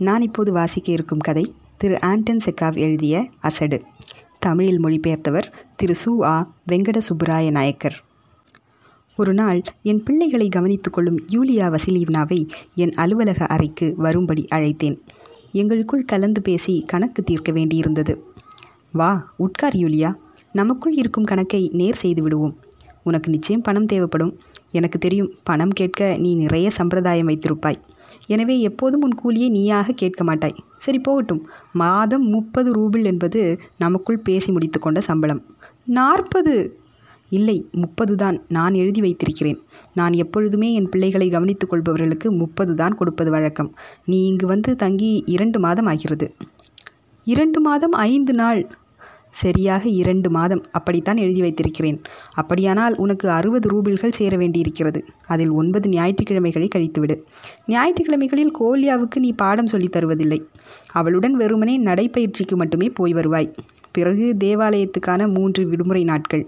நான் இப்போது வாசிக்க இருக்கும் கதை திரு ஆண்டன் செக்காவ் எழுதிய அசடு. தமிழில் மொழிபெயர்த்தவர் திரு சு. ஆ. வெங்கட சுப்பராய நாயக்கர். ஒரு நாள் என் பிள்ளைகளை கவனித்துக் கொள்ளும் யூலியா வசிலீவ்னாவை என் அலுவலக அறைக்கு வரும்படி அழைத்தேன். எங்களுக்குள் கலந்து பேசி கணக்கு தீர்க்க வேண்டியிருந்தது. வா உட்கார் யூலியா. நமக்குள் இருக்கும் கணக்கை நேர் செய்து விடுவோம். உனக்கு நிச்சயம் பணம் தேவைப்படும். எனக்கு தெரியும் பணம் கேட்க நீ நிறைய சம்பிரதாயம் வைத்திருப்பாய். எனவே எப்போதும் உன் கூலியை நீயாக கேட்க மாட்டாய். சரி போகட்டும். மாதம் முப்பது ரூபிள் என்பது நமக்குள் பேசி முடித்து கொண்ட சம்பளம். நாற்பது! இல்லை முப்பது தான் நான் எழுதி வைத்திருக்கிறேன். நான் எப்பொழுதுமே என் பிள்ளைகளை கவனித்துக் கொள்பவர்களுக்கு முப்பது தான் கொடுப்பது வழக்கம். நீ இங்கு வந்து தங்கி இரண்டு மாதம் ஆகிறது. இரண்டு மாதம் ஐந்து நாள். சரியாக இரண்டு மாதம். அப்படித்தான் எழுதி வைத்திருக்கிறேன். அப்படியானால் உனக்கு அறுபது ரூபிள்கள் சேர வேண்டியிருக்கிறது. அதில் ஒன்பது ஞாயிற்றுக்கிழமைகளை கழித்துவிடு. ஞாயிற்றுக்கிழமைகளில் கோலியாவுக்கு நீ பாடம் சொல்லித் தருவதில்லை. அவளுடன் வெறுமனே நடைப்பயிற்சிக்கு மட்டுமே போய் வருவாய். பிறகு தேவாலயத்துக்கான மூன்று விடுமுறை நாட்கள்.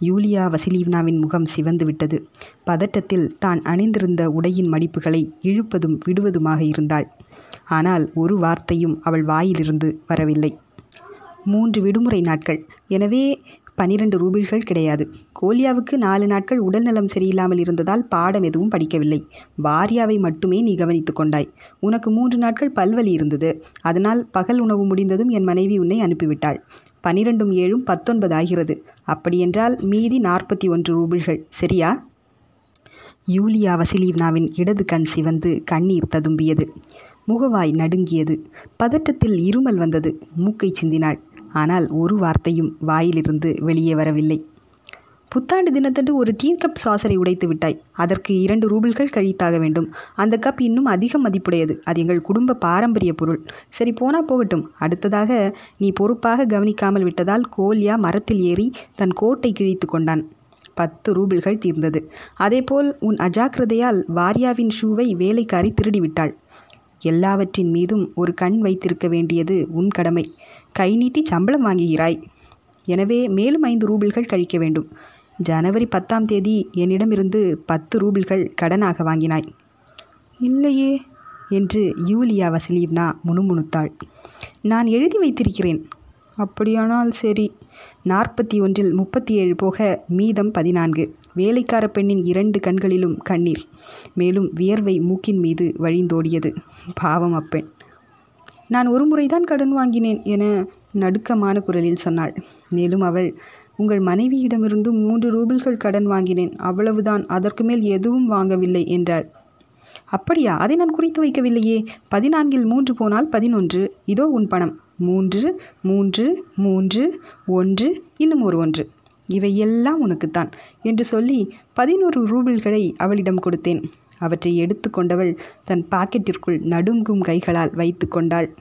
யூலியா வசிலீவ்னாவின் முகம் சிவந்து விட்டது. பதட்டத்தில் தான் அணிந்திருந்த உடையின் மடிப்புகளை இழுப்பதும் விடுவதுமாக இருந்தாள். ஆனால் ஒரு வார்த்தையும் அவள் வாயிலிருந்து வரவில்லை. மூன்று விடுமுறை நாட்கள். எனவே பனிரெண்டு ரூபிள்கள் கிடையாது. கோலியாவுக்கு நாலு நாட்கள் உடல்நலம் சரியில்லாமல் இருந்ததால் பாடம் எதுவும் படிக்கவில்லை. பாரியாவை மட்டுமே நீ கவனித்து கொண்டாய். உனக்கு மூன்று நாட்கள் பல்வலி இருந்தது. அதனால் பகல் உணவு முடிந்ததும் என் மனைவி உன்னை அனுப்பிவிட்டாள். பனிரெண்டும் ஏழும் பத்தொன்பது ஆகிறது. அப்படியென்றால் மீதி நாற்பத்தி ஒன்று ரூபிள்கள் சரியா? யூலியா வசிலீவ்னாவின் இடது கண் சிவந்து கண்ணீர் ததும்பியது. முகவாய் நடுங்கியது. பதட்டத்தில் இருமல் வந்தது. மூக்கை சிந்தினாள். ஆனால் ஒரு வார்த்தையும் வாயிலிருந்து வெளியே வரவில்லை. புத்தாண்டு தினத்தன்று ஒரு டீ கப் சாசரை உடைத்து விட்டாய். அதற்கு இரண்டு ரூபிள்கள் கழித்தாக வேண்டும். அந்த கப் இன்னும் அதிக மதிப்புடையது. அது எங்கள் குடும்ப பாரம்பரிய பொருள். சரி போனா போகட்டும். அடுத்ததாக நீ பொறுப்பாக கவனிக்காமல் விட்டதால் கோலியா மரத்தில் ஏறி தன் கோட்டை கிழித்து கொண்டான். பத்து ரூபிள்கள் தீர்ந்தது. அதேபோல் உன் அஜாக்கிரதையால் வாரியாவின் ஷூவை வேலைக்காரி திருடிவிட்டாள் எல்லாவற்றின் மீதும் ஒரு கண் வைத்திருக்க வேண்டியது உன் கடமை. கை நீட்டி சம்பளம் வாங்குகிறாய். எனவே மேலும் ஐந்து ரூபிள்கள் கழிக்க வேண்டும். ஜனவரி பத்தாம் தேதி என்னிடமிருந்து பத்து ரூபிள்கள் கடனாக வாங்கினாய். இல்லையே என்று யூலியா வசிலீவ்னா முணுமுணுத்தாள். நான் எழுதி வைத்திருக்கிறேன். அப்படியானால் சரி. நாற்பத்தி ஒன்றில் முப்பத்தி ஏழு போக மீதம் பதினான்கு. வேலைக்கார பெண்ணின் இரண்டு கண்களிலும் கண்ணீர். மேலும் வியர்வை மூக்கின் மீது வழிந்தோடியது. பாவம் அப்பெண். நான் ஒரு முறைதான் கடன் வாங்கினேன் என நடுக்கமான குரலில் சொன்னாள். மேலும் அவள் உங்கள் மனைவியிடமிருந்து மூன்று ரூபிள்கள் கடன் வாங்கினேன். அவ்வளவுதான். அதற்கு மேல் எதுவும் வாங்கவில்லை என்றாள். அப்படியா? அதை நான் குறித்து வைக்கவில்லையே. பதினான்கில் மூன்று போனால் பதினொன்று. இதோ உன் பணம். மூன்று மூன்று மூன்று ஒன்று இன்னும் ஒரு ஒன்று. இவை எல்லாம் உனக்குத்தான் என்று சொல்லி பதினோரு ரூபிள்களை அவளிடம் கொடுத்தேன். அவற்றை எடுத்து கொண்டவள் தன் பாக்கெட்டிற்குள் நடுங்கும் கைகளால் வைத்து கொண்டாள்.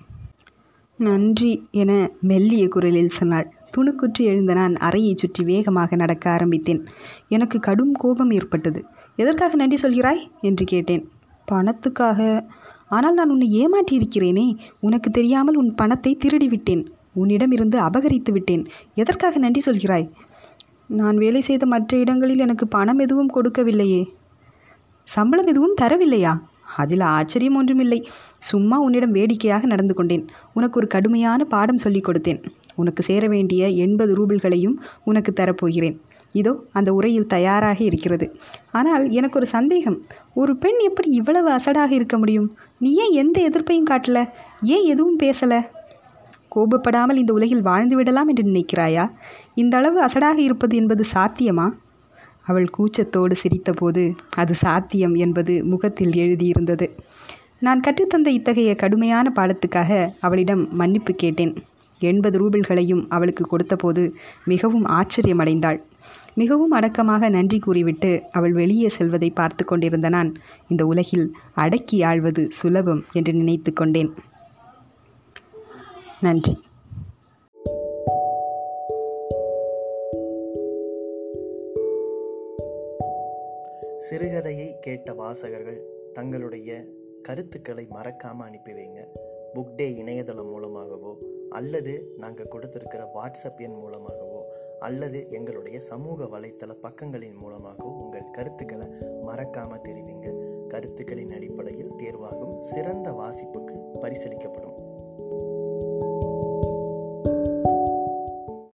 நன்றி என மெல்லிய குரலில் சொன்னாள். துணுக்குற்றி எழுந்த நான் அறையை சுற்றி வேகமாக நடக்க ஆரம்பித்தேன். எனக்கு கடும் கோபம் ஏற்பட்டது. எதற்காக நன்றி சொல்கிறாய்? என்று கேட்டேன். பணத்துக்காக. ஆனால் நான் உன்னை ஏமாற்றியிருக்கிறேனே. உனக்கு தெரியாமல் உன் பணத்தை திருடிவிட்டேன். உன்னிடமிருந்து அபகரித்து விட்டேன். எதற்காக நன்றி சொல்கிறாய்? நான் வேலை செய்த மற்ற இடங்களில் எனக்கு பணம் எதுவும் கொடுக்கவில்லையே. சம்பளம் எதுவும் தரவில்லையா? அதில் ஆச்சரியம் ஒன்றுமில்லை. சும்மா உன்னிடம் வேடிக்கையாக நடந்து கொண்டேன். உனக்கு ஒரு கடுமையான பாடம் சொல்லிக் கொடுத்தேன். உனக்கு சேர வேண்டிய எண்பது ரூபிள்களையும் உனக்கு தரப்போகிறேன். இதோ அந்த உரையில் தயாராக இருக்கிறது. ஆனால் எனக்கு ஒரு சந்தேகம். ஒரு பெண் எப்படி இவ்வளவு அசடாக இருக்க முடியும்? நீ ஏன் எந்த எதிர்ப்பையும் காட்டல? ஏன் எதுவும் பேசலை? கோபப்படாமல் இந்த உலகில் வாழ்ந்து விடலாம் என்று நினைக்கிறாயா? இந்த அளவு அசடாக இருப்பது என்பது சாத்தியமா? அவள் கூச்சத்தோடு சிரித்தபோது அது சாத்தியம் என்பது முகத்தில் எழுதியிருந்தது. நான் கற்றுத்தந்த இத்தகைய கடுமையான பாடத்துக்காக அவளிடம் மன்னிப்பு கேட்டேன். எண்பது ரூபிள்களையும் அவளுக்கு கொடுத்தபோது மிகவும் ஆச்சரியமடைந்தாள். மிகவும் அடக்கமாக நன்றி கூறிவிட்டு அவள் வெளியே செல்வதை பார்த்து கொண்டிருந்த நான் இந்த உலகில் அடக்கி ஆள்வது சுலபம் என்று நினைத்து கொண்டேன். நன்றி. சிறுகதையை கேட்ட வாசகர்கள் தங்களுடைய கருத்துக்களை மறக்காமல் அனுப்பி வைங்க. புக் டே இணையதளம் மூலமாகவோ அல்லது நாங்கள் கொடுத்துருக்கிற வாட்ஸ்அப் எண் மூலமாகவோ அல்லது எங்களுடைய சமூக வலைத்தள பக்கங்களின் மூலமாகவோ உங்கள் கருத்துக்களை மறக்காமல் தெரிவிங்க. கருத்துக்களின் அடிப்படையில் தேர்வாகும் சிறந்த வாசிப்புக்கு பரிசளிக்கப்படும்.